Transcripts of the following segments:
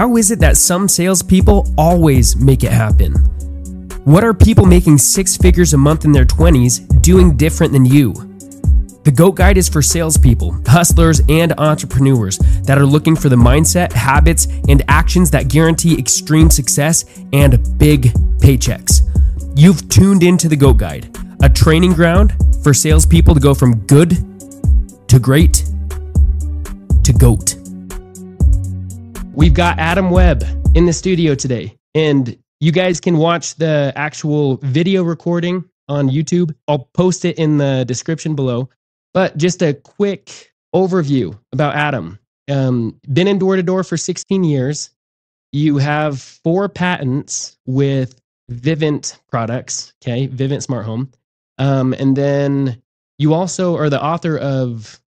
How is it that some salespeople always make it happen? What are people making six figures a month in their 20s doing different than you? The GOAT Guide is for salespeople, hustlers, and entrepreneurs that are looking for the mindset, habits, and actions that guarantee extreme success and big paychecks. You've tuned into the GOAT Guide, a training ground for salespeople to go from good to great to GOAT. We've got Adam Webb in the studio today, and you guys can watch the actual video recording on YouTube. I'll post it in the description below. But just a quick overview about Adam. Um, been in door to door for 16 years. You have four patents with Vivint products, okay, Vivint Smart Home. Um, and then you also are the author of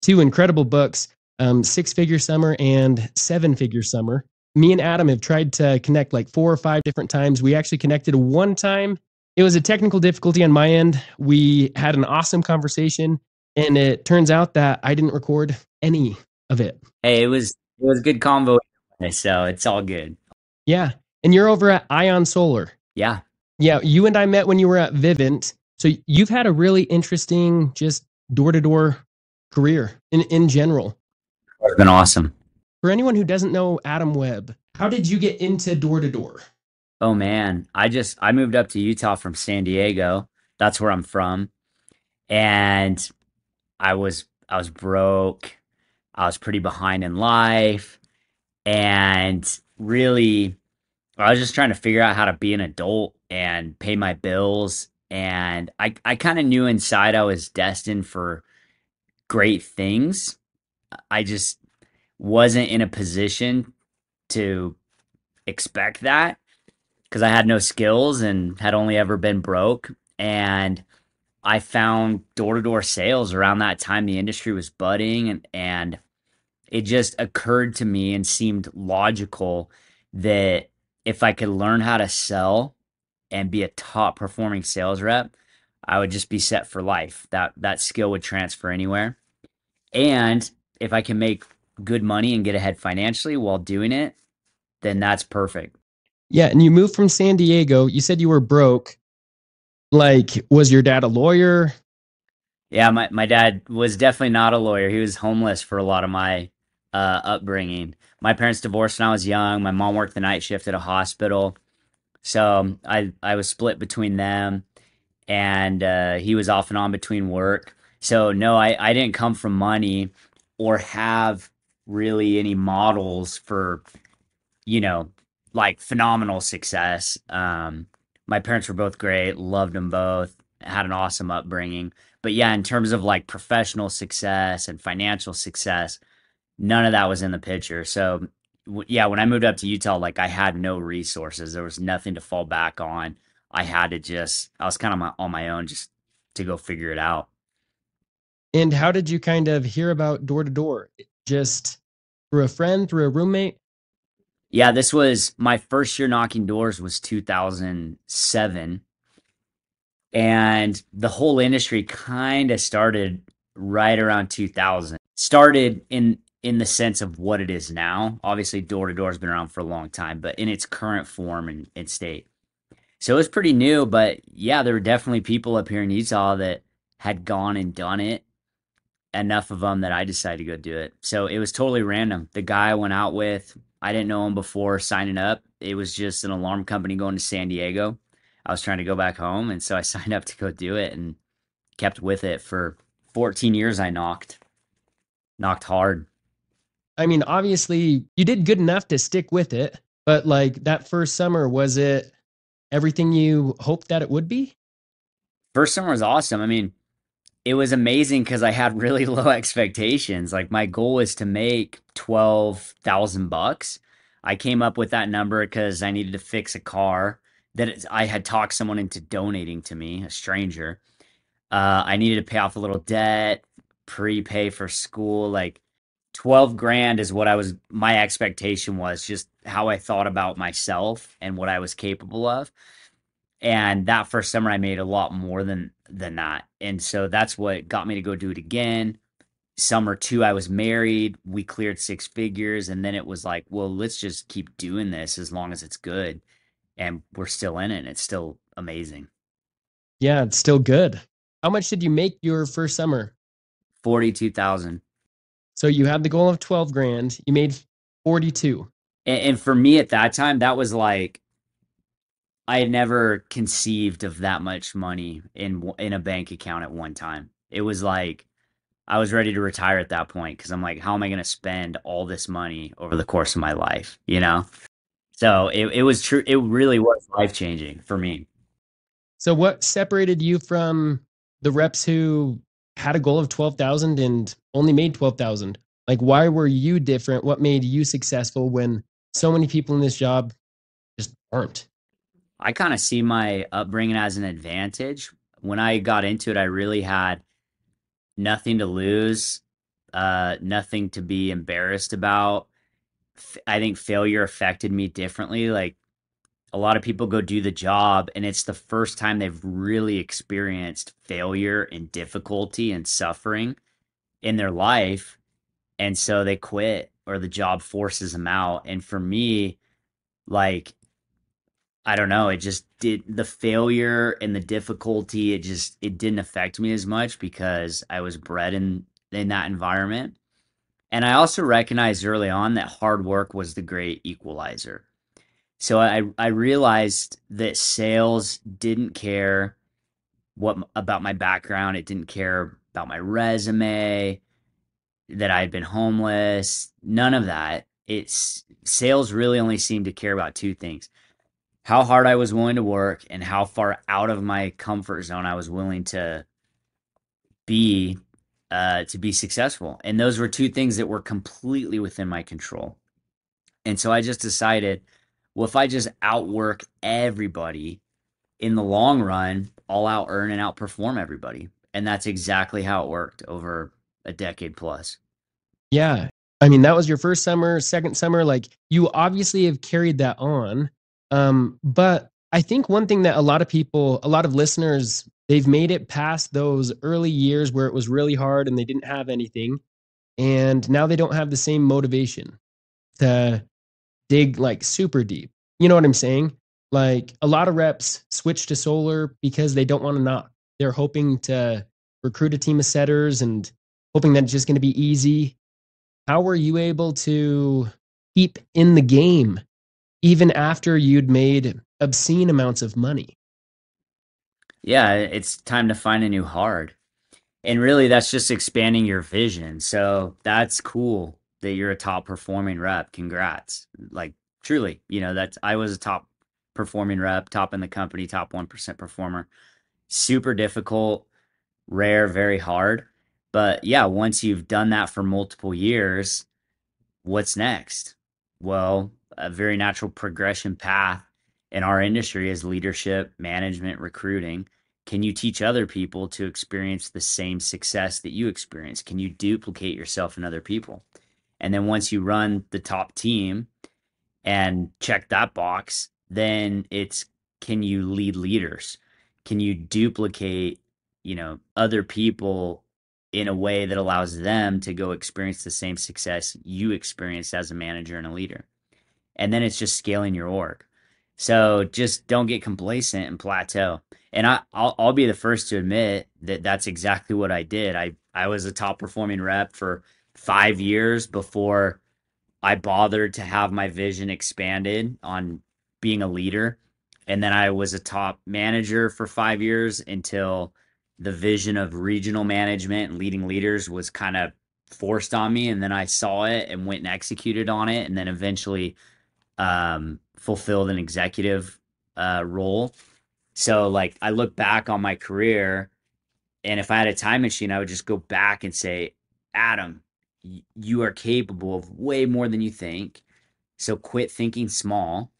two incredible books um, Six Figure Summer and Seven Figure Summer. Me and Adam have tried to connect like four or five different times. We actually connected one time. It was a technical difficulty on my end. We had an awesome conversation and it turns out that I didn't record any of it. Hey, it was it was good convo, so it's all good. Yeah, and you're over at Ion Solar. Yeah, yeah. You and I met when you were at Vivint, so you've had a really interesting, just door to door career in in general. It's been awesome. For anyone who doesn't know Adam Webb, how did you get into door to door? Oh man, I just I moved up to Utah from San Diego. That's where I'm from. And I was I was broke. I was pretty behind in life and really I was just trying to figure out how to be an adult and pay my bills and I I kind of knew inside I was destined for great things. I just wasn't in a position to expect that because I had no skills and had only ever been broke and I found door to door sales around that time. The industry was budding, and, and it just occurred to me and seemed logical that if I could learn how to sell and be a top performing sales rep, I would just be set for life. That that skill would transfer anywhere. And if I can make good money and get ahead financially while doing it, then that's perfect. Yeah, and you moved from San Diego. You said you were broke. Like, was your dad a lawyer? Yeah, my, my dad was definitely not a lawyer. He was homeless for a lot of my uh, upbringing. My parents divorced when I was young. My mom worked the night shift at a hospital. So I, I was split between them, and uh, he was off and on between work. So, no, I, I didn't come from money or have really any models for, you know, like phenomenal success. Um, my parents were both great, loved them both, had an awesome upbringing. But yeah, in terms of like professional success and financial success, none of that was in the picture. So yeah, when I moved up to Utah, like I had no resources. There was nothing to fall back on. I had to just, I was kind of on my own just to go figure it out. And how did you kind of hear about door to door? Just through a friend, through a roommate? Yeah, this was my first year knocking doors was 2007. And the whole industry kind of started right around 2000. Started in in the sense of what it is now. Obviously, door to door has been around for a long time, but in its current form and, and state. So it was pretty new, but yeah, there were definitely people up here in Utah that had gone and done it. Enough of them that I decided to go do it. So it was totally random. The guy I went out with I didn't know him before signing up. It was just an alarm company going to San Diego. I was trying to go back home, and so I signed up to go do it and kept with it for 14 years. I knocked, knocked hard. I mean, obviously, you did good enough to stick with it, but like that first summer, was it everything you hoped that it would be? First summer was awesome. I mean, it was amazing because I had really low expectations. Like my goal was to make twelve thousand bucks. I came up with that number because I needed to fix a car that I had talked someone into donating to me, a stranger. Uh, I needed to pay off a little debt, prepay for school. Like twelve grand is what I was. My expectation was just how I thought about myself and what I was capable of and that first summer i made a lot more than than that and so that's what got me to go do it again summer two, I was married. We cleared six figures. And then it was like, well, let's just keep doing this as long as it's good. And we're still in it. And it's still amazing. Yeah, it's still good. How much did you make your first summer? 42,000. So you had the goal of 12 grand. You made 42. And, and for me at that time, that was like, I had never conceived of that much money in in a bank account at one time. It was like I was ready to retire at that point because I'm like, how am I going to spend all this money over the course of my life? You know. So it it was true. It really was life changing for me. So what separated you from the reps who had a goal of twelve thousand and only made twelve thousand? Like, why were you different? What made you successful when so many people in this job just aren't? I kind of see my upbringing as an advantage. When I got into it, I really had nothing to lose, uh, nothing to be embarrassed about. I think failure affected me differently. Like a lot of people go do the job, and it's the first time they've really experienced failure and difficulty and suffering in their life. And so they quit or the job forces them out. And for me, like I don't know. It just did the failure and the difficulty. It just it didn't affect me as much because I was bred in in that environment. And I also recognized early on that hard work was the great equalizer. So I I realized that sales didn't care what about my background. It didn't care about my resume, that I had been homeless, none of that. It's sales really only seemed to care about two things how hard I was willing to work and how far out of my comfort zone I was willing to be uh, to be successful. And those were two things that were completely within my control. And so I just decided, well, if I just outwork everybody in the long run, I'll out earn and outperform everybody. And that's exactly how it worked over a decade plus. Yeah. I mean, that was your first summer, second summer. Like you obviously have carried that on um, but I think one thing that a lot of people, a lot of listeners, they've made it past those early years where it was really hard and they didn't have anything. And now they don't have the same motivation to dig like super deep. You know what I'm saying? Like a lot of reps switch to solar because they don't want to knock. They're hoping to recruit a team of setters and hoping that it's just going to be easy. How were you able to keep in the game even after you'd made obscene amounts of money. Yeah, it's time to find a new hard. And really, that's just expanding your vision. So that's cool that you're a top performing rep. Congrats. Like, truly, you know, that's, I was a top performing rep, top in the company, top 1% performer. Super difficult, rare, very hard. But yeah, once you've done that for multiple years, what's next? Well, a very natural progression path in our industry is leadership, management, recruiting. Can you teach other people to experience the same success that you experience? Can you duplicate yourself in other people? And then once you run the top team and check that box, then it's can you lead leaders? Can you duplicate, you know, other people in a way that allows them to go experience the same success you experienced as a manager and a leader? And then it's just scaling your org. So just don't get complacent and plateau. And I, I'll, I'll be the first to admit that that's exactly what I did. I, I was a top performing rep for five years before I bothered to have my vision expanded on being a leader. And then I was a top manager for five years until the vision of regional management and leading leaders was kind of forced on me. And then I saw it and went and executed on it. And then eventually um, fulfilled an executive uh, role. So like I look back on my career, and if I had a time machine, I would just go back and say, Adam, you are capable of way more than you think. So quit thinking small.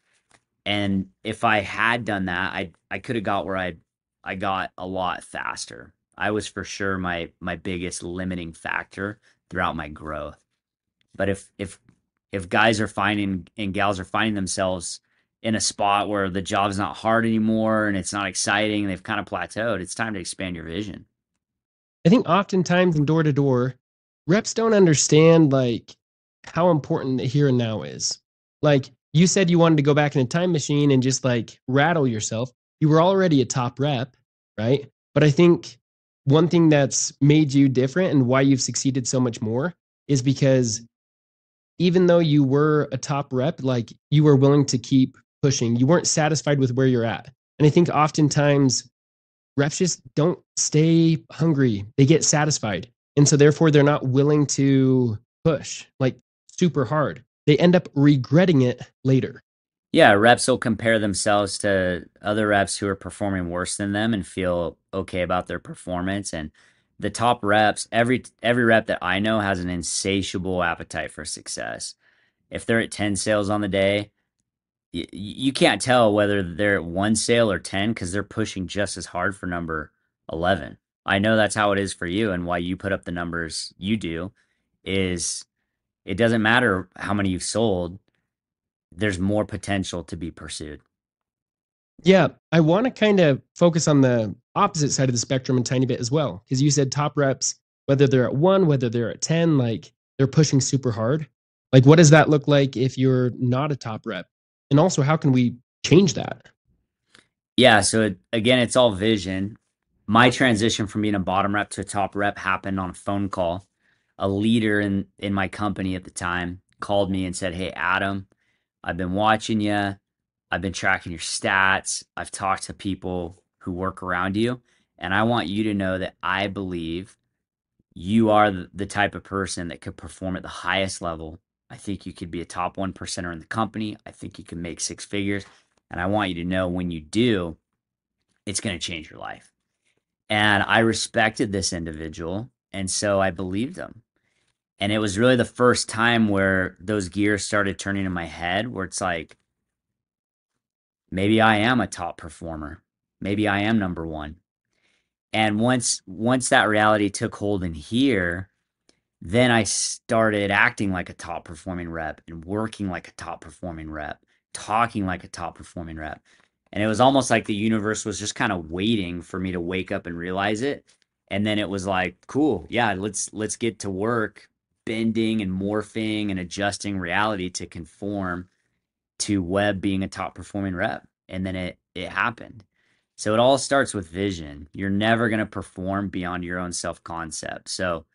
And if I had done that, I I could have got where I I got a lot faster. I was for sure my my biggest limiting factor throughout my growth. But if if if guys are finding and gals are finding themselves in a spot where the job's not hard anymore and it's not exciting, they've kind of plateaued, it's time to expand your vision. I think oftentimes in door to door, reps don't understand like how important the here and now is. Like you said you wanted to go back in a time machine and just like rattle yourself. You were already a top rep, right? But I think one thing that's made you different and why you've succeeded so much more is because even though you were a top rep, like you were willing to keep pushing. You weren't satisfied with where you're at. And I think oftentimes reps just don't stay hungry. They get satisfied. And so therefore they're not willing to push like super hard. They end up regretting it later. Yeah, reps will compare themselves to other reps who are performing worse than them and feel okay about their performance. And the top reps, every every rep that I know has an insatiable appetite for success. If they're at 10 sales on the day, you, you can't tell whether they're at one sale or 10 because they're pushing just as hard for number 11. I know that's how it is for you and why you put up the numbers you do is it doesn't matter how many you've sold, there's more potential to be pursued. Yeah, I want to kind of focus on the opposite side of the spectrum a tiny bit as well. Because you said top reps, whether they're at one, whether they're at 10, like they're pushing super hard. Like, what does that look like if you're not a top rep? And also, how can we change that? Yeah. So, again, it's all vision. My transition from being a bottom rep to a top rep happened on a phone call. A leader in, in my company at the time called me and said, Hey, Adam, I've been watching you. I've been tracking your stats. I've talked to people who work around you. And I want you to know that I believe you are the type of person that could perform at the highest level. I think you could be a top one percenter in the company. I think you can make six figures. And I want you to know when you do, it's going to change your life. And I respected this individual. And so I believed him. And it was really the first time where those gears started turning in my head, where it's like, maybe I am a top performer. Maybe I am number one. And once once that reality took hold in here, then I started acting like a top performing rep and working like a top performing rep, talking like a top performing rep. And it was almost like the universe was just kind of waiting for me to wake up and realize it. And then it was like, cool, yeah, let's let's get to work bending and morphing and adjusting reality to conform to Webb being a top performing rep. And then it it happened. So it all starts with vision. You're never going to perform beyond your own self concept. So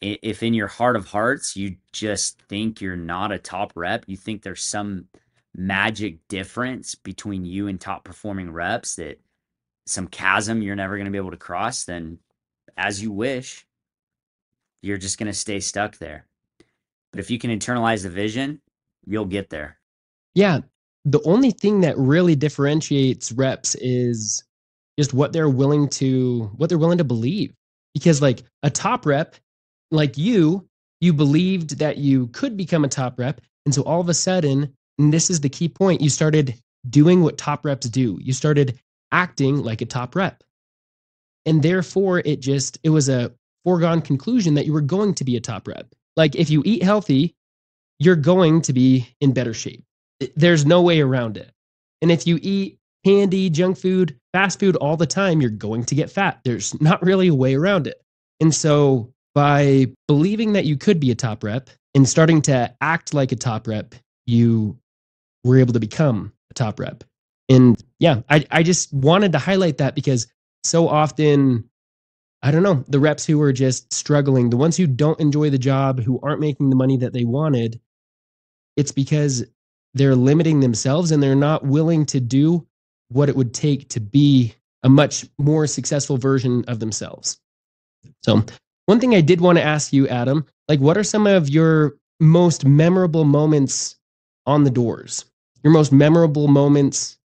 if in your heart of hearts you just think you're not a top rep, you think there's some magic difference between you and top performing reps that some chasm you're never going to be able to cross, then as you wish, you're just going to stay stuck there. But if you can internalize the vision, you'll get there. Yeah. The only thing that really differentiates reps is just what they're willing to what they're willing to believe. Because like a top rep like you, you believed that you could become a top rep. And so all of a sudden, and this is the key point, you started doing what top reps do. You started acting like a top rep. And therefore, it just, it was a foregone conclusion that you were going to be a top rep. Like if you eat healthy, you're going to be in better shape. There's no way around it. And if you eat candy, junk food, fast food all the time, you're going to get fat. There's not really a way around it. And so by believing that you could be a top rep and starting to act like a top rep, you were able to become a top rep. And yeah, I, I just wanted to highlight that because so often, I don't know, the reps who are just struggling, the ones who don't enjoy the job, who aren't making the money that they wanted, it's because they're limiting themselves and they're not willing to do what it would take to be a much more successful version of themselves. So one thing I did want to ask you, Adam, like what are some of your most memorable moments on the doors? Your most memorable moments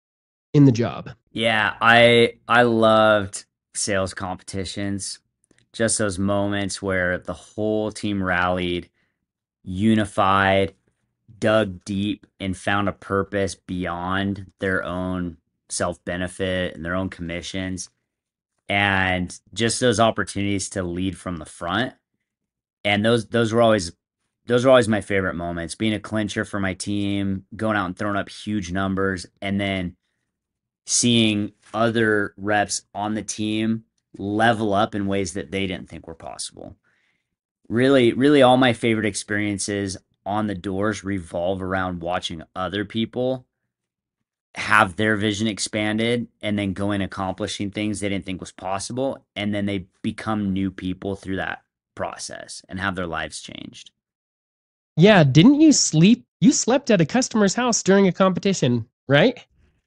in the job? Yeah, I I loved sales competitions. Just those moments where the whole team rallied, unified, dug deep and found a purpose beyond their own self benefit and their own commissions and just those opportunities to lead from the front. And those those were always those were always my favorite moments. Being a clincher for my team, going out and throwing up huge numbers, and then seeing other reps on the team level up in ways that they didn't think were possible. really, really, all my favorite experiences on the doors revolve around watching other people have their vision expanded and then going accomplishing things they didn't think was possible. And then they become new people through that process and have their lives changed. Yeah didn't you sleep you slept at a customer's house during a competition right?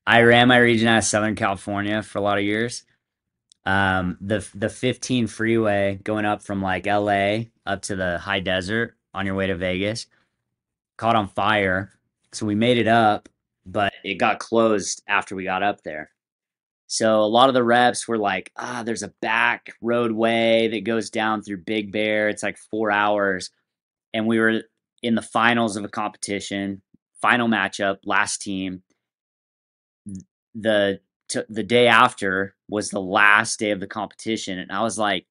I ran my region out of southern california for a lot of years. Um the the 15 freeway going up from like la up to the high desert on your way to vegas caught on fire so we made it up but it got closed after we got up there. So a lot of the reps were like, ah, there's a back roadway that goes down through Big Bear. It's like four hours. And we were in the finals of a competition, final matchup, last team. The t- the day after was the last day of the competition. And I was like,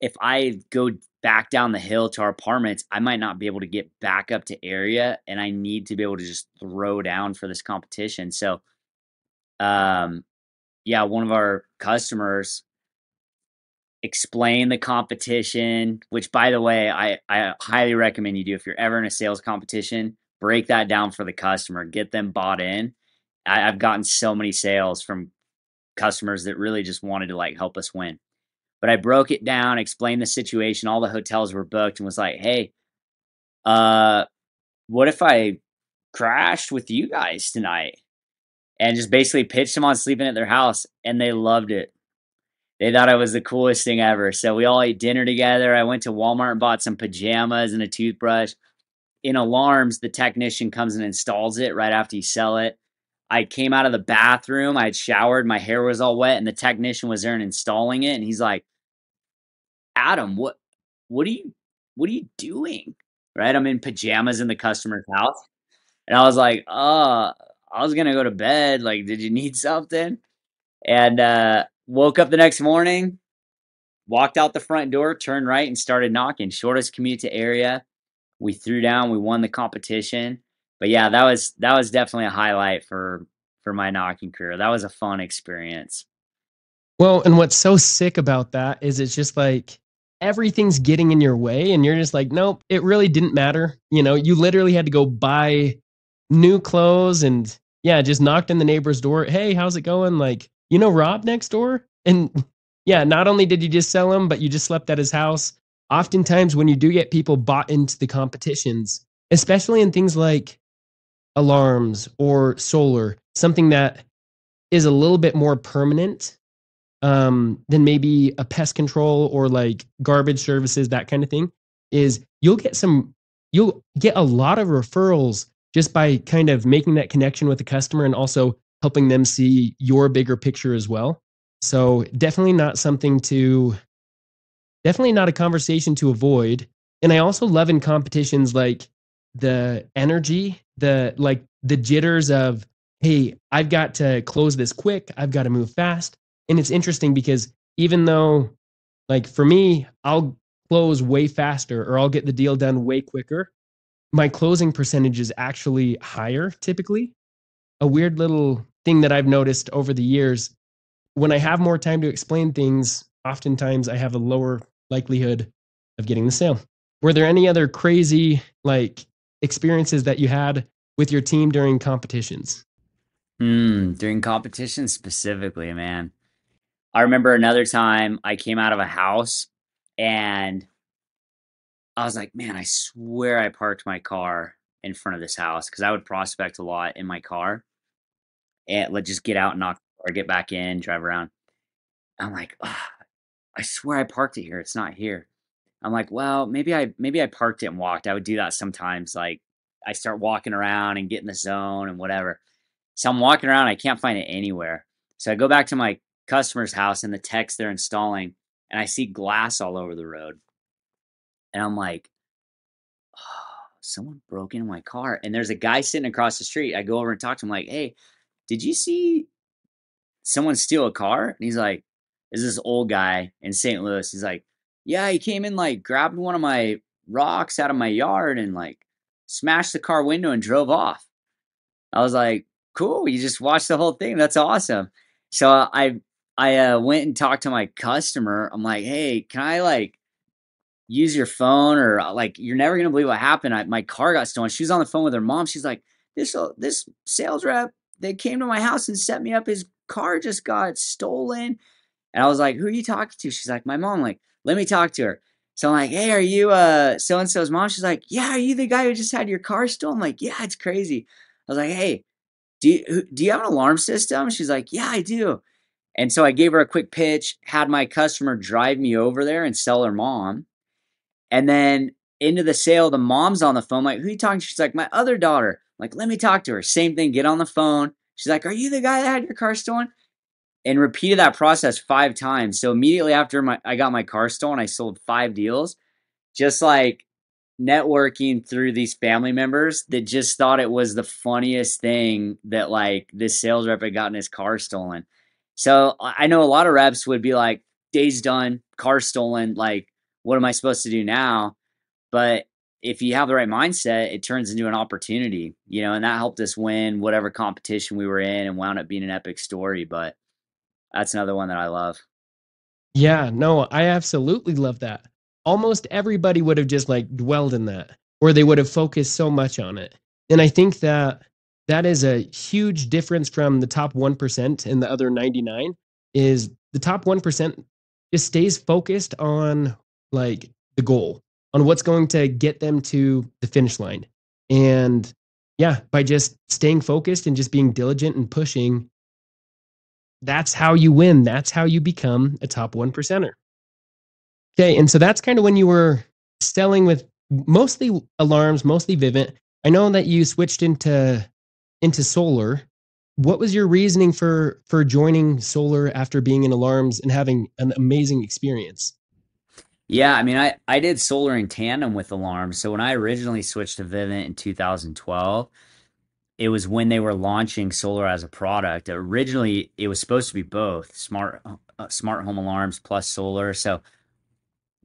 if I go back down the hill to our apartments, I might not be able to get back up to area and I need to be able to just throw down for this competition. So um yeah, one of our customers explain the competition, which by the way, I, I highly recommend you do if you're ever in a sales competition, break that down for the customer, get them bought in. I, I've gotten so many sales from customers that really just wanted to like help us win. But I broke it down, explained the situation. All the hotels were booked, and was like, "Hey, uh, what if I crashed with you guys tonight?" And just basically pitched them on sleeping at their house, and they loved it. They thought it was the coolest thing ever. So we all ate dinner together. I went to Walmart and bought some pajamas and a toothbrush. In alarms, the technician comes and installs it right after you sell it. I came out of the bathroom. I had showered. My hair was all wet, and the technician was there and installing it. And he's like, "Adam, what, what are you, what are you doing?" Right? I'm in pajamas in the customer's house, and I was like, "Uh, I was gonna go to bed. Like, did you need something?" And uh, woke up the next morning, walked out the front door, turned right, and started knocking. Shortest commute to area. We threw down. We won the competition but yeah, that was that was definitely a highlight for for my knocking career. That was a fun experience. Well, and what's so sick about that is it's just like everything's getting in your way and you're just like, nope, it really didn't matter. You know, you literally had to go buy new clothes and yeah, just knocked in the neighbor's door. Hey, how's it going? Like, you know Rob next door? And yeah, not only did you just sell him, but you just slept at his house. Oftentimes when you do get people bought into the competitions, especially in things like alarms or solar, something that is a little bit more permanent um, than maybe a pest control or like garbage services, that kind of thing, is you'll get some, you'll get a lot of referrals just by kind of making that connection with the customer and also helping them see your bigger picture as well. So definitely not something to, definitely not a conversation to avoid. And I also love in competitions like the energy, the like the jitters of, hey, I've got to close this quick, I've got to move fast. And it's interesting because even though, like for me, I'll close way faster or I'll get the deal done way quicker, my closing percentage is actually higher typically. A weird little thing that I've noticed over the years when I have more time to explain things, oftentimes I have a lower likelihood of getting the sale. Were there any other crazy like experiences that you had with your team during competitions? Hmm, during competitions specifically, man. I remember another time I came out of a house and I was like, man, I swear I parked my car in front of this house because I would prospect a lot in my car and let just get out and knock or get back in, drive around. I'm like, I swear I parked it here. It's not here. I'm like, well, maybe I maybe I parked it and walked. I would do that sometimes. Like I start walking around and get in the zone and whatever. So I'm walking around, I can't find it anywhere. So I go back to my customer's house and the text they're installing, and I see glass all over the road. And I'm like, oh, someone broke into my car. And there's a guy sitting across the street. I go over and talk to him, like, hey, did you see someone steal a car? And he's like, is this old guy in St. Louis? He's like, yeah, he came in, like, grabbed one of my rocks out of my yard and, like, smashed the car window and drove off. I was like, cool. You just watched the whole thing. That's awesome. So I I uh, went and talked to my customer. I'm like, hey, can I like use your phone or uh, like you're never gonna believe what happened. I, my car got stolen. She was on the phone with her mom. She's like, this uh, this sales rep they came to my house and set me up. His car just got stolen. And I was like, who are you talking to? She's like, my mom. I'm like, let me talk to her. So I'm like, hey, are you uh so and so's mom? She's like, yeah, are you the guy who just had your car stolen? I'm like, yeah, it's crazy. I was like, hey, do you do you have an alarm system? She's like, yeah, I do. And so I gave her a quick pitch, had my customer drive me over there and sell her mom. And then into the sale, the mom's on the phone. Like, who you talking to? She's like, my other daughter. I'm like, let me talk to her. Same thing, get on the phone. She's like, Are you the guy that had your car stolen? And repeated that process five times. So immediately after my I got my car stolen, I sold five deals. Just like networking through these family members that just thought it was the funniest thing that like this sales rep had gotten his car stolen. So I know a lot of reps would be like, day's done, car stolen. Like, what am I supposed to do now? But if you have the right mindset, it turns into an opportunity, you know, and that helped us win whatever competition we were in and wound up being an epic story. But that's another one that I love. Yeah, no, I absolutely love that. Almost everybody would have just like dwelled in that, or they would have focused so much on it. And I think that that is a huge difference from the top 1% and the other 99 is the top 1% just stays focused on like the goal on what's going to get them to the finish line. And yeah, by just staying focused and just being diligent and pushing, that's how you win. That's how you become a top one percenter. Okay. And so that's kind of when you were selling with mostly alarms, mostly Vivint. I know that you switched into into solar. What was your reasoning for for joining solar after being in alarms and having an amazing experience? Yeah, I mean, I, I did solar in tandem with alarms. So when I originally switched to Vivint in 2012, it was when they were launching solar as a product. Originally, it was supposed to be both smart uh, smart home alarms plus solar. So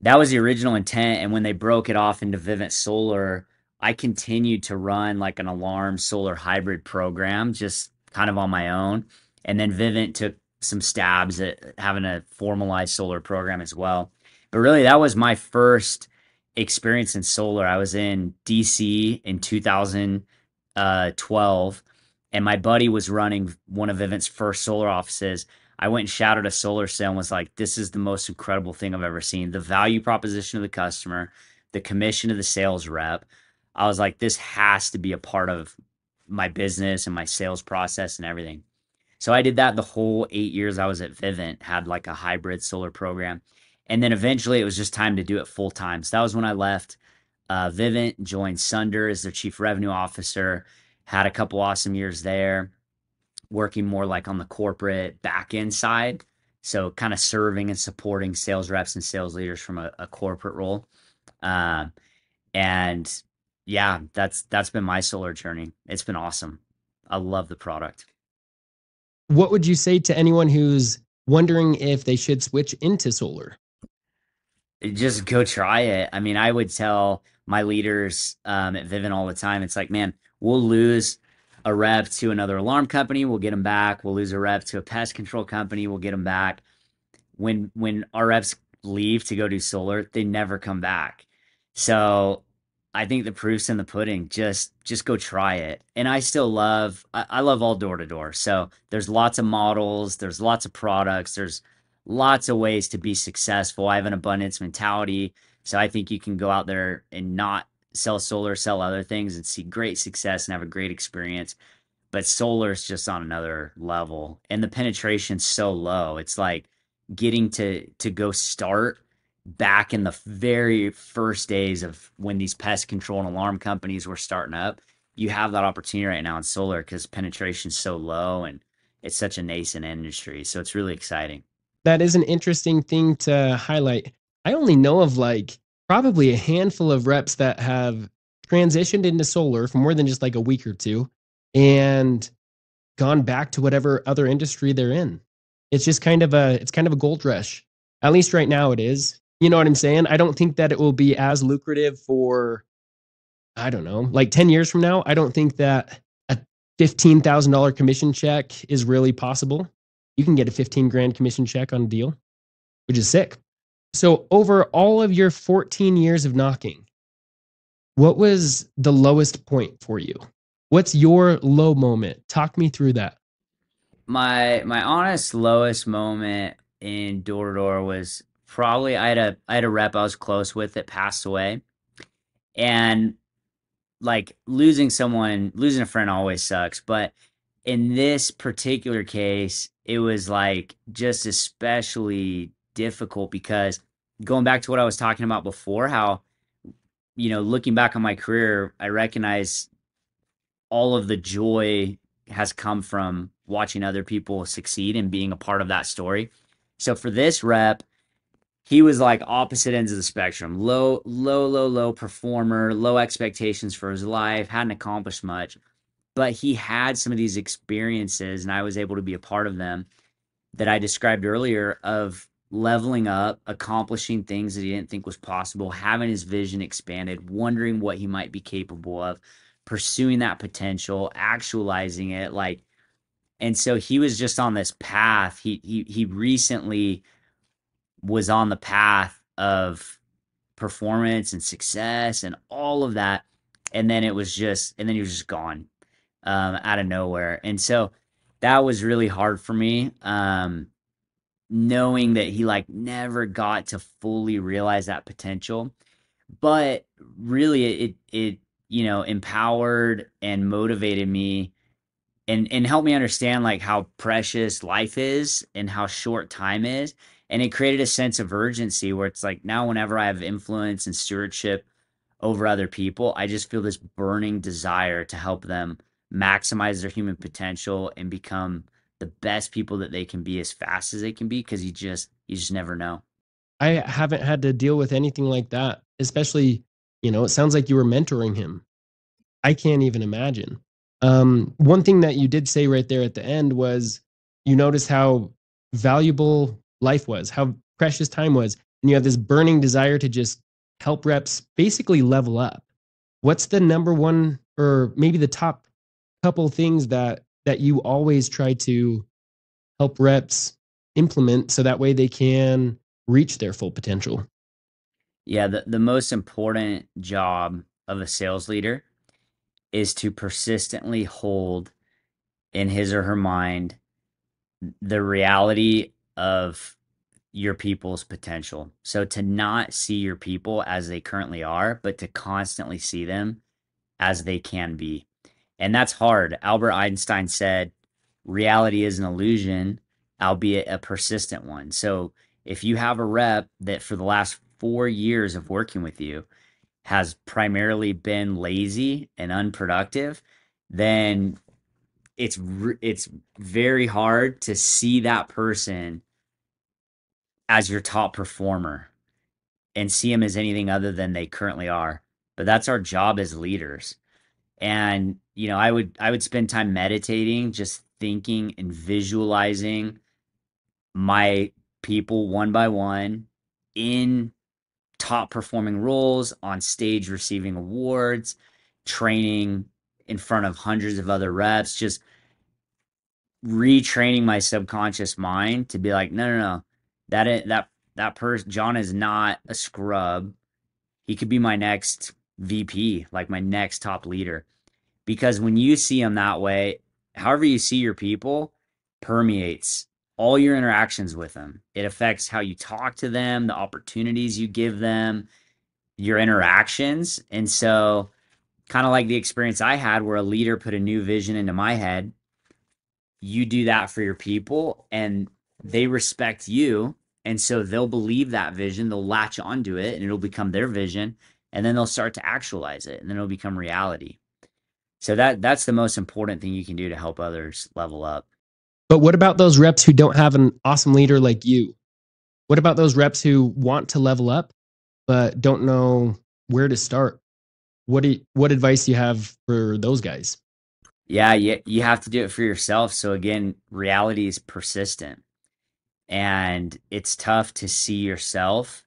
that was the original intent. And when they broke it off into Vivint Solar, I continued to run like an alarm solar hybrid program, just kind of on my own. And then Vivint took some stabs at having a formalized solar program as well. But really, that was my first experience in solar. I was in DC in Uh, 2012, and my buddy was running one of Vivint's first solar offices. I went and shouted a solar sale and was like, this is the most incredible thing I've ever seen. The value proposition of the customer, the commission of the sales rep. I was like, this has to be a part of my business and my sales process and everything. So I did that the whole eight years I was at Vivint, had like a hybrid solar program. And then eventually it was just time to do it full time. So that was when I left uh, Vivint, joined Sunder as their chief revenue officer, had a couple awesome years there, working more like on the corporate back end side. So kind of serving and supporting sales reps and sales leaders from a, a corporate role. Uh, and yeah, that's that's been my solar journey. It's been awesome. I love the product. What would you say to anyone who's wondering if they should switch into solar? just go try it. I mean, I would tell my leaders um, at Vivint all the time. It's like, man, we'll lose a rep to another alarm company, we'll get them back. We'll lose a rep to a pest control company, we'll get them back. When when our reps leave to go do solar, they never come back. So I think the proof's in the pudding. Just just go try it. And I still love I, I love all door to door. So there's lots of models, there's lots of products, there's lots of ways to be successful. I have an abundance mentality. So I think you can go out there and not sell solar, sell other things and see great success and have a great experience. But solar is just on another level. And the penetration's so low. It's like getting to to go start back in the very first days of when these pest control and alarm companies were starting up. You have that opportunity right now in solar because penetration's so low and it's such a nascent industry. So it's really exciting that is an interesting thing to highlight. I only know of like probably a handful of reps that have transitioned into solar for more than just like a week or two and gone back to whatever other industry they're in. It's just kind of a it's kind of a gold rush. At least right now it is. You know what I'm saying? I don't think that it will be as lucrative for I don't know, like 10 years from now. I don't think that a $15,000 commission check is really possible you can get a 15 grand commission check on a deal, which is sick. So, over all of your 14 years of knocking, what was the lowest point for you? What's your low moment? Talk me through that. My my honest lowest moment in door to door was probably I had a I had a rep I was close with that passed away, and like losing someone, losing a friend always sucks, but in this particular case, it was like just especially difficult because going back to what I was talking about before, how you know, looking back on my career, I recognize all of the joy has come from watching other people succeed and being a part of that story. So for this rep, he was like opposite ends of the spectrum low low low low performer low expectations for his life hadn't accomplished much but he had some of these experiences and i was able to be a part of them that i described earlier of leveling up accomplishing things that he didn't think was possible having his vision expanded wondering what he might be capable of pursuing that potential actualizing it like and so he was just on this path. He he he recently was on the path of performance and success and all of that and then it was just and then he was just gone um, out of nowhere. And so that was really hard for me um, knowing that he like never got to fully realize that potential. But really it it you know empowered and motivated me and and helped me understand like how precious life is and how short time is. And it created a sense of urgency where it's like now whenever i have influence and stewardship over other people i just feel this burning desire to help them maximize their human potential and become the best people that they can be as fast as they can be because you just you just never know. I haven't had to deal with anything like that especially you know it sounds like you were mentoring him. I can't even imagine. Um, one thing that you did say right there at the end was you noticed how valuable life was, how precious time was, and you have this burning desire to just help reps basically level up. What's the number one or maybe the top couple things that that you always try to help reps implement so that way they can reach their full potential? Yeah, the, the most important job of a sales leader is to persistently hold in his or her mind the reality of your people's potential. So to not see your people as they currently are, but to constantly see them as they can be. And that's hard. Albert Einstein said, reality is an illusion, albeit a persistent one. So if you have a rep that for the last four years of working with you has primarily been lazy and unproductive, then it's it's very hard to see that person as your top performer and see them as anything other than they currently are. But that's our job as leaders. And you know, I would I would spend time meditating, just thinking and visualizing my people one by one in top performing roles on stage receiving awards, training in front of hundreds of other reps, just retraining my subconscious mind to be like, no, no, no, that that that person John is not a scrub. He could be my next VP, like my next top leader. Because when you see them that way, however you see your people permeates all your interactions with them. It affects how you talk to them, the opportunities you give them, your interactions. And so, kind of like the experience I had where a leader put a new vision into my head, you do that for your people and they respect you. And so they'll believe that vision, they'll latch onto it, and it'll become their vision. And then they'll start to actualize it, and then it'll become reality. So that that's the most important thing you can do to help others level up. But what about those reps who don't have an awesome leader like you? What about those reps who want to level up but don't know where to start? What do you, what advice do you have for those guys? Yeah, you, you have to do it for yourself. So again, reality is persistent and it's tough to see yourself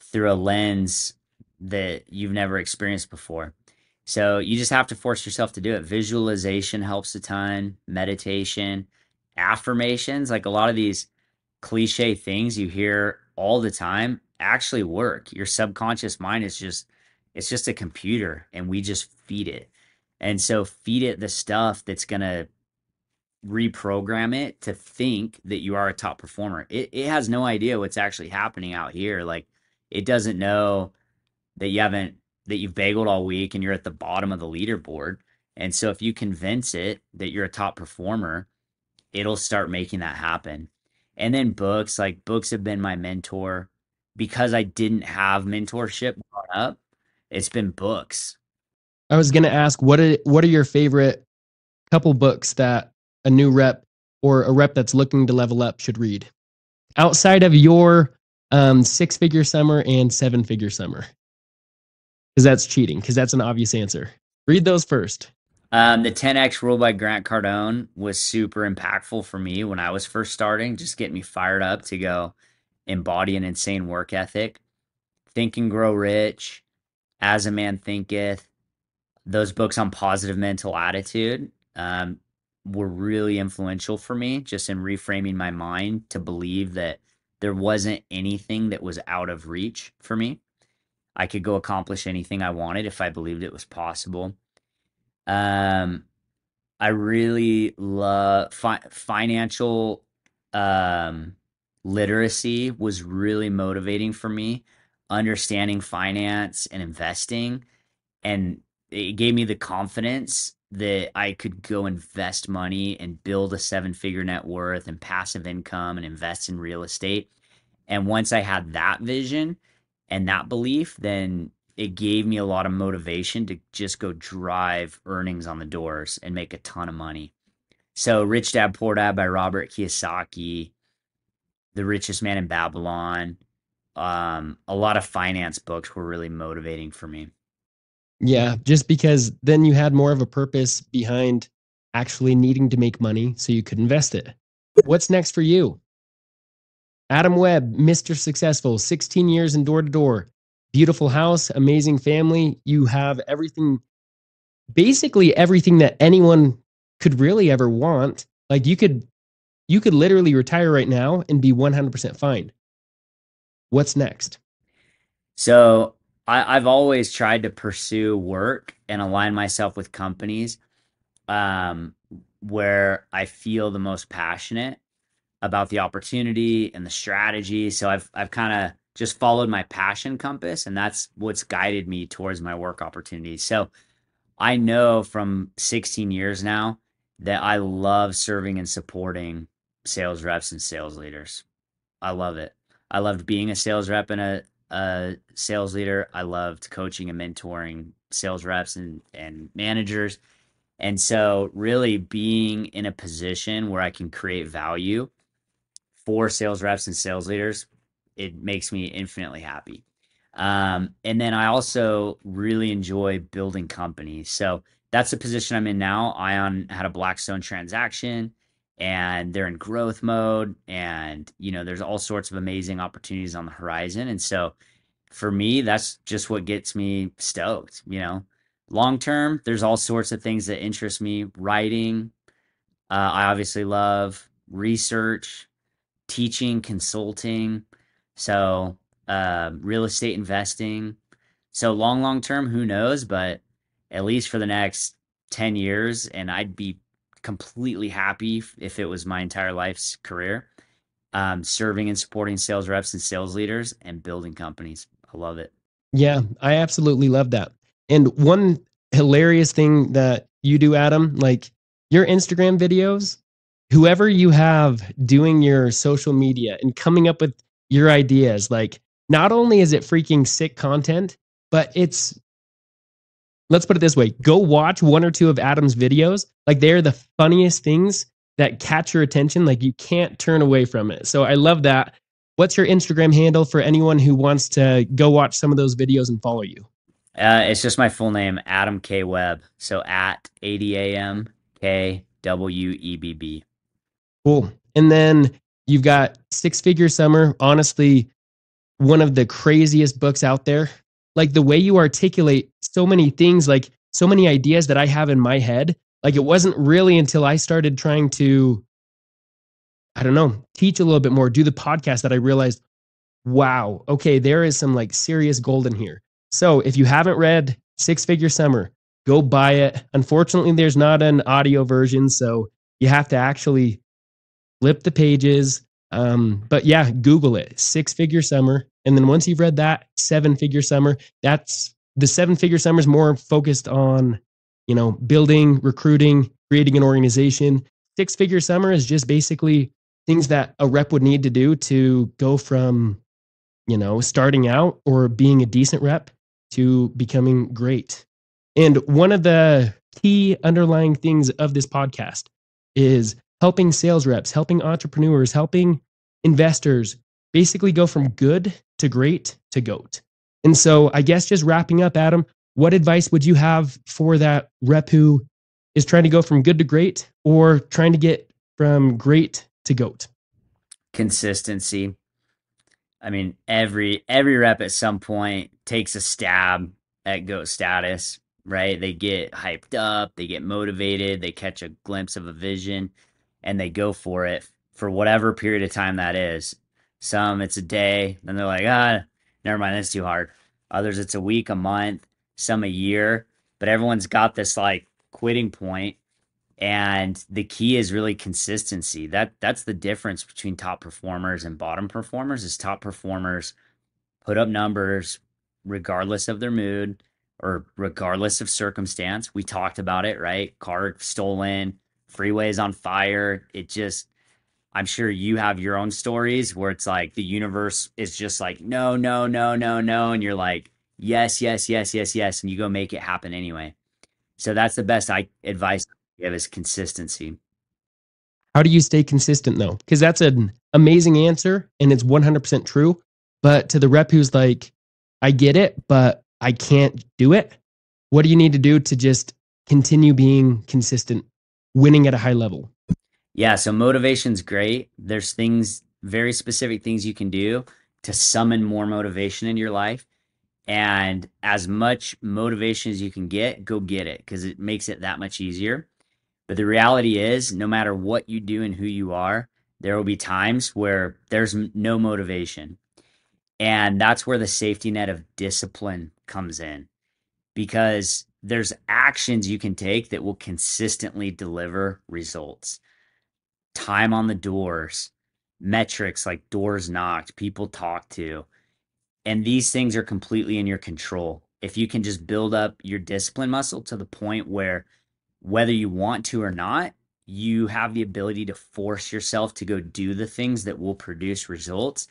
through a lens that you've never experienced before. So you just have to force yourself to do it. Visualization helps a ton, meditation, affirmations, like a lot of these cliche things you hear all the time actually work. Your subconscious mind is just it's just a computer and we just feed it. And so feed it the stuff that's going to reprogram it to think that you are a top performer. It it has no idea what's actually happening out here. Like it doesn't know that you haven't that you've bageled all week and you're at the bottom of the leaderboard. And so if you convince it that you're a top performer, it'll start making that happen. And then books, like books have been my mentor because I didn't have mentorship growing up. It's been books. I was going to ask what are what are your favorite couple books that a new rep or a rep that's looking to level up should read outside of your um, six figure summer and seven figure summer? Because that's cheating, because that's an obvious answer. Read those first. Um, the 10X rule by Grant Cardone was super impactful for me when I was first starting, just getting me fired up to go embody an insane work ethic. Think and Grow Rich, As a Man Thinketh, those books on positive mental attitude um, were really influential for me just in reframing my mind to believe that there wasn't anything that was out of reach for me. I could go accomplish anything I wanted if I believed it was possible. Um, I really love fi- financial um, literacy was really motivating for me. Understanding finance and investing, and it gave me the confidence that I could go invest money and build a seven figure net worth and passive income and invest in real estate. And once I had that vision and that belief, then it gave me a lot of motivation to just go drive earnings on the doors and make a ton of money. So, Rich Dad Poor Dad by Robert Kiyosaki, The Richest Man in Babylon, um, a lot of finance books were really motivating for me. Yeah, just because then you had more of a purpose behind actually needing to make money so you could invest it. What's next for you? Adam Webb, Mr. Successful, 16 years in door to door, beautiful house, amazing family. You have everything, basically everything that anyone could really ever want. Like you could, you could literally retire right now and be 100% fine. What's next? So I, I've always tried to pursue work and align myself with companies um, where I feel the most passionate about the opportunity and the strategy. So I've I've kind of just followed my passion compass, and that's what's guided me towards my work opportunities. So I know from 16 years now that I love serving and supporting sales reps and sales leaders. I love it. I loved being a sales rep and a a sales leader. I loved coaching and mentoring sales reps and, and managers. And so, really being in a position where I can create value for sales reps and sales leaders, it makes me infinitely happy. Um, and then I also really enjoy building companies. So, that's the position I'm in now. Ion had a Blackstone transaction and they're in growth mode and you know there's all sorts of amazing opportunities on the horizon and so for me that's just what gets me stoked you know long term there's all sorts of things that interest me writing uh, i obviously love research teaching consulting so uh, real estate investing so long long term who knows but at least for the next 10 years and i'd be completely happy if it was my entire life's career, um, serving and supporting sales reps and sales leaders and building companies. I love it. Yeah, I absolutely love that. And one hilarious thing that you do, Adam, like your Instagram videos, whoever you have doing your social media and coming up with your ideas, like not only is it freaking sick content, but it's let's put it this way go watch one or two of Adam's videos. Like they're the funniest things that catch your attention. Like you can't turn away from it. So I love that. What's your Instagram handle for anyone who wants to go watch some of those videos and follow you? Uh, it's just my full name, Adam K. Webb. So at A D A M K W E B B. Cool. And then you've got Six Figure Summer. Honestly, one of the craziest books out there like the way you articulate so many things, like so many ideas that I have in my head. Like it wasn't really until I started trying to I don't know, teach a little bit more, do the podcast that I realized, wow, okay, there is some like serious gold in here. So if you haven't read Six Figure Summer, go buy it. Unfortunately, there's not an audio version, so you have to actually flip the pages. Um, but yeah, Google it, Six Figure Summer. And then once you've read that, Seven Figure Summer, that's the Seven Figure Summer is more focused on, you know, building, recruiting, creating an organization. Six Figure Summer is just basically things that a rep would need to do to go from, you know, starting out or being a decent rep to becoming great. And one of the key underlying things of this podcast is helping sales reps, helping entrepreneurs, helping investors basically go from good to great to goat. And so, I guess just wrapping up, Adam, what advice would you have for that rep who is trying to go from good to great or trying to get from great to goat? Consistency. I mean, every every rep at some point takes a stab at goat status, right? They get hyped up, they get motivated, they catch a glimpse of a vision, and they go for it for whatever period of time that is. Some it's a day, then they're like, ah, never mind, that's too hard. Others it's a week, a month, some a year, but everyone's got this like quitting point and the key is really consistency that that's the difference between top performers and bottom performers is top performers put up numbers regardless of their mood or regardless of circumstance we talked about it right car stolen freeways on fire. It just i'm sure you have your own stories where it's like the universe is just like no no no no no. And you're like yes yes yes yes yes. And you go make it happen anyway. So that's the best I, advice I give is consistency. How do you stay consistent though? Because that's an amazing answer and it's 100% true. But to the rep who's like i get it but i can't do it what do you need to do to just continue being consistent winning at a high level yeah, so motivation's great. There's things, very specific things you can do to summon more motivation in your life. And as much motivation as you can get, go get it because it makes it that much easier. But the reality is, no matter what you do and who you are, there will be times where there's no motivation. And that's where the safety net of discipline comes in because there's actions you can take that will consistently deliver results time on the doors, metrics like doors knocked, people talked to. And these things are completely in your control. If you can just build up your discipline muscle to the point where whether you want to or not, you have the ability to force yourself to go do the things that will produce results,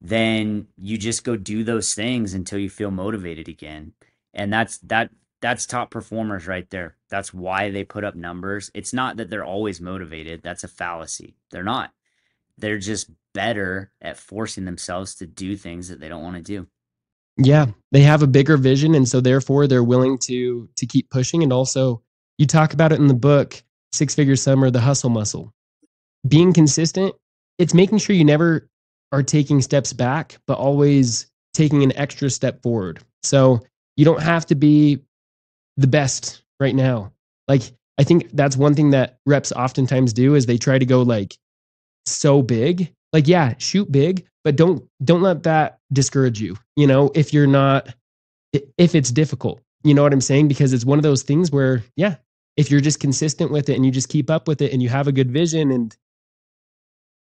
then you just go do those things until you feel motivated again. And that's that that's top performers right there. That's why they put up numbers. It's not that they're always motivated. That's a fallacy. They're not. They're just better at forcing themselves to do things that they don't want to do. Yeah, they have a bigger vision and so therefore they're willing to to keep pushing and also you talk about it in the book Six Figure Summer the hustle muscle. Being consistent, it's making sure you never are taking steps back but always taking an extra step forward. So you don't have to be the best right now. Like I think that's one thing that reps oftentimes do is they try to go like so big. Like yeah, shoot big, but don't don't let that discourage you. You know, if you're not if it's difficult. You know what I'm saying? Because it's one of those things where yeah, if you're just consistent with it and you just keep up with it and you have a good vision and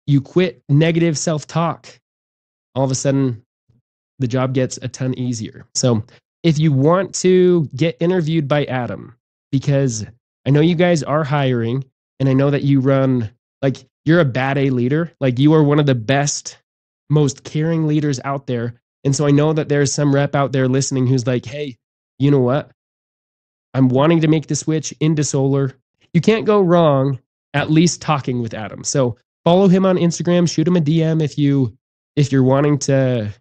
you quit negative self-talk, all of a sudden the job gets a ton easier. So if you want to get interviewed by Adam, because I know you guys are hiring and I know that you run like you're a bad A leader. Like you are one of the best, most caring leaders out there. And so I know that there's some rep out there listening who's like, hey, you know what? I'm wanting to make the switch into solar. You can't go wrong at least talking with Adam. So follow him on Instagram, shoot him a DM if you if you're wanting to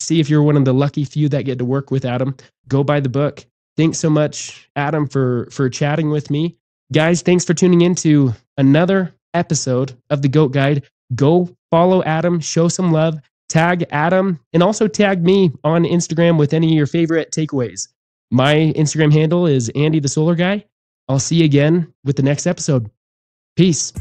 see if you're one of the lucky few that get to work with Adam. Go buy the book. Thanks so much, Adam, for for chatting with me. Guys, thanks for tuning in to another episode of the Goat Guide. Go follow Adam, show some love, tag Adam, and also tag me on Instagram with any of your favorite takeaways. My Instagram handle is Andy the Solar Guy. I'll see you again with the next episode. Peace.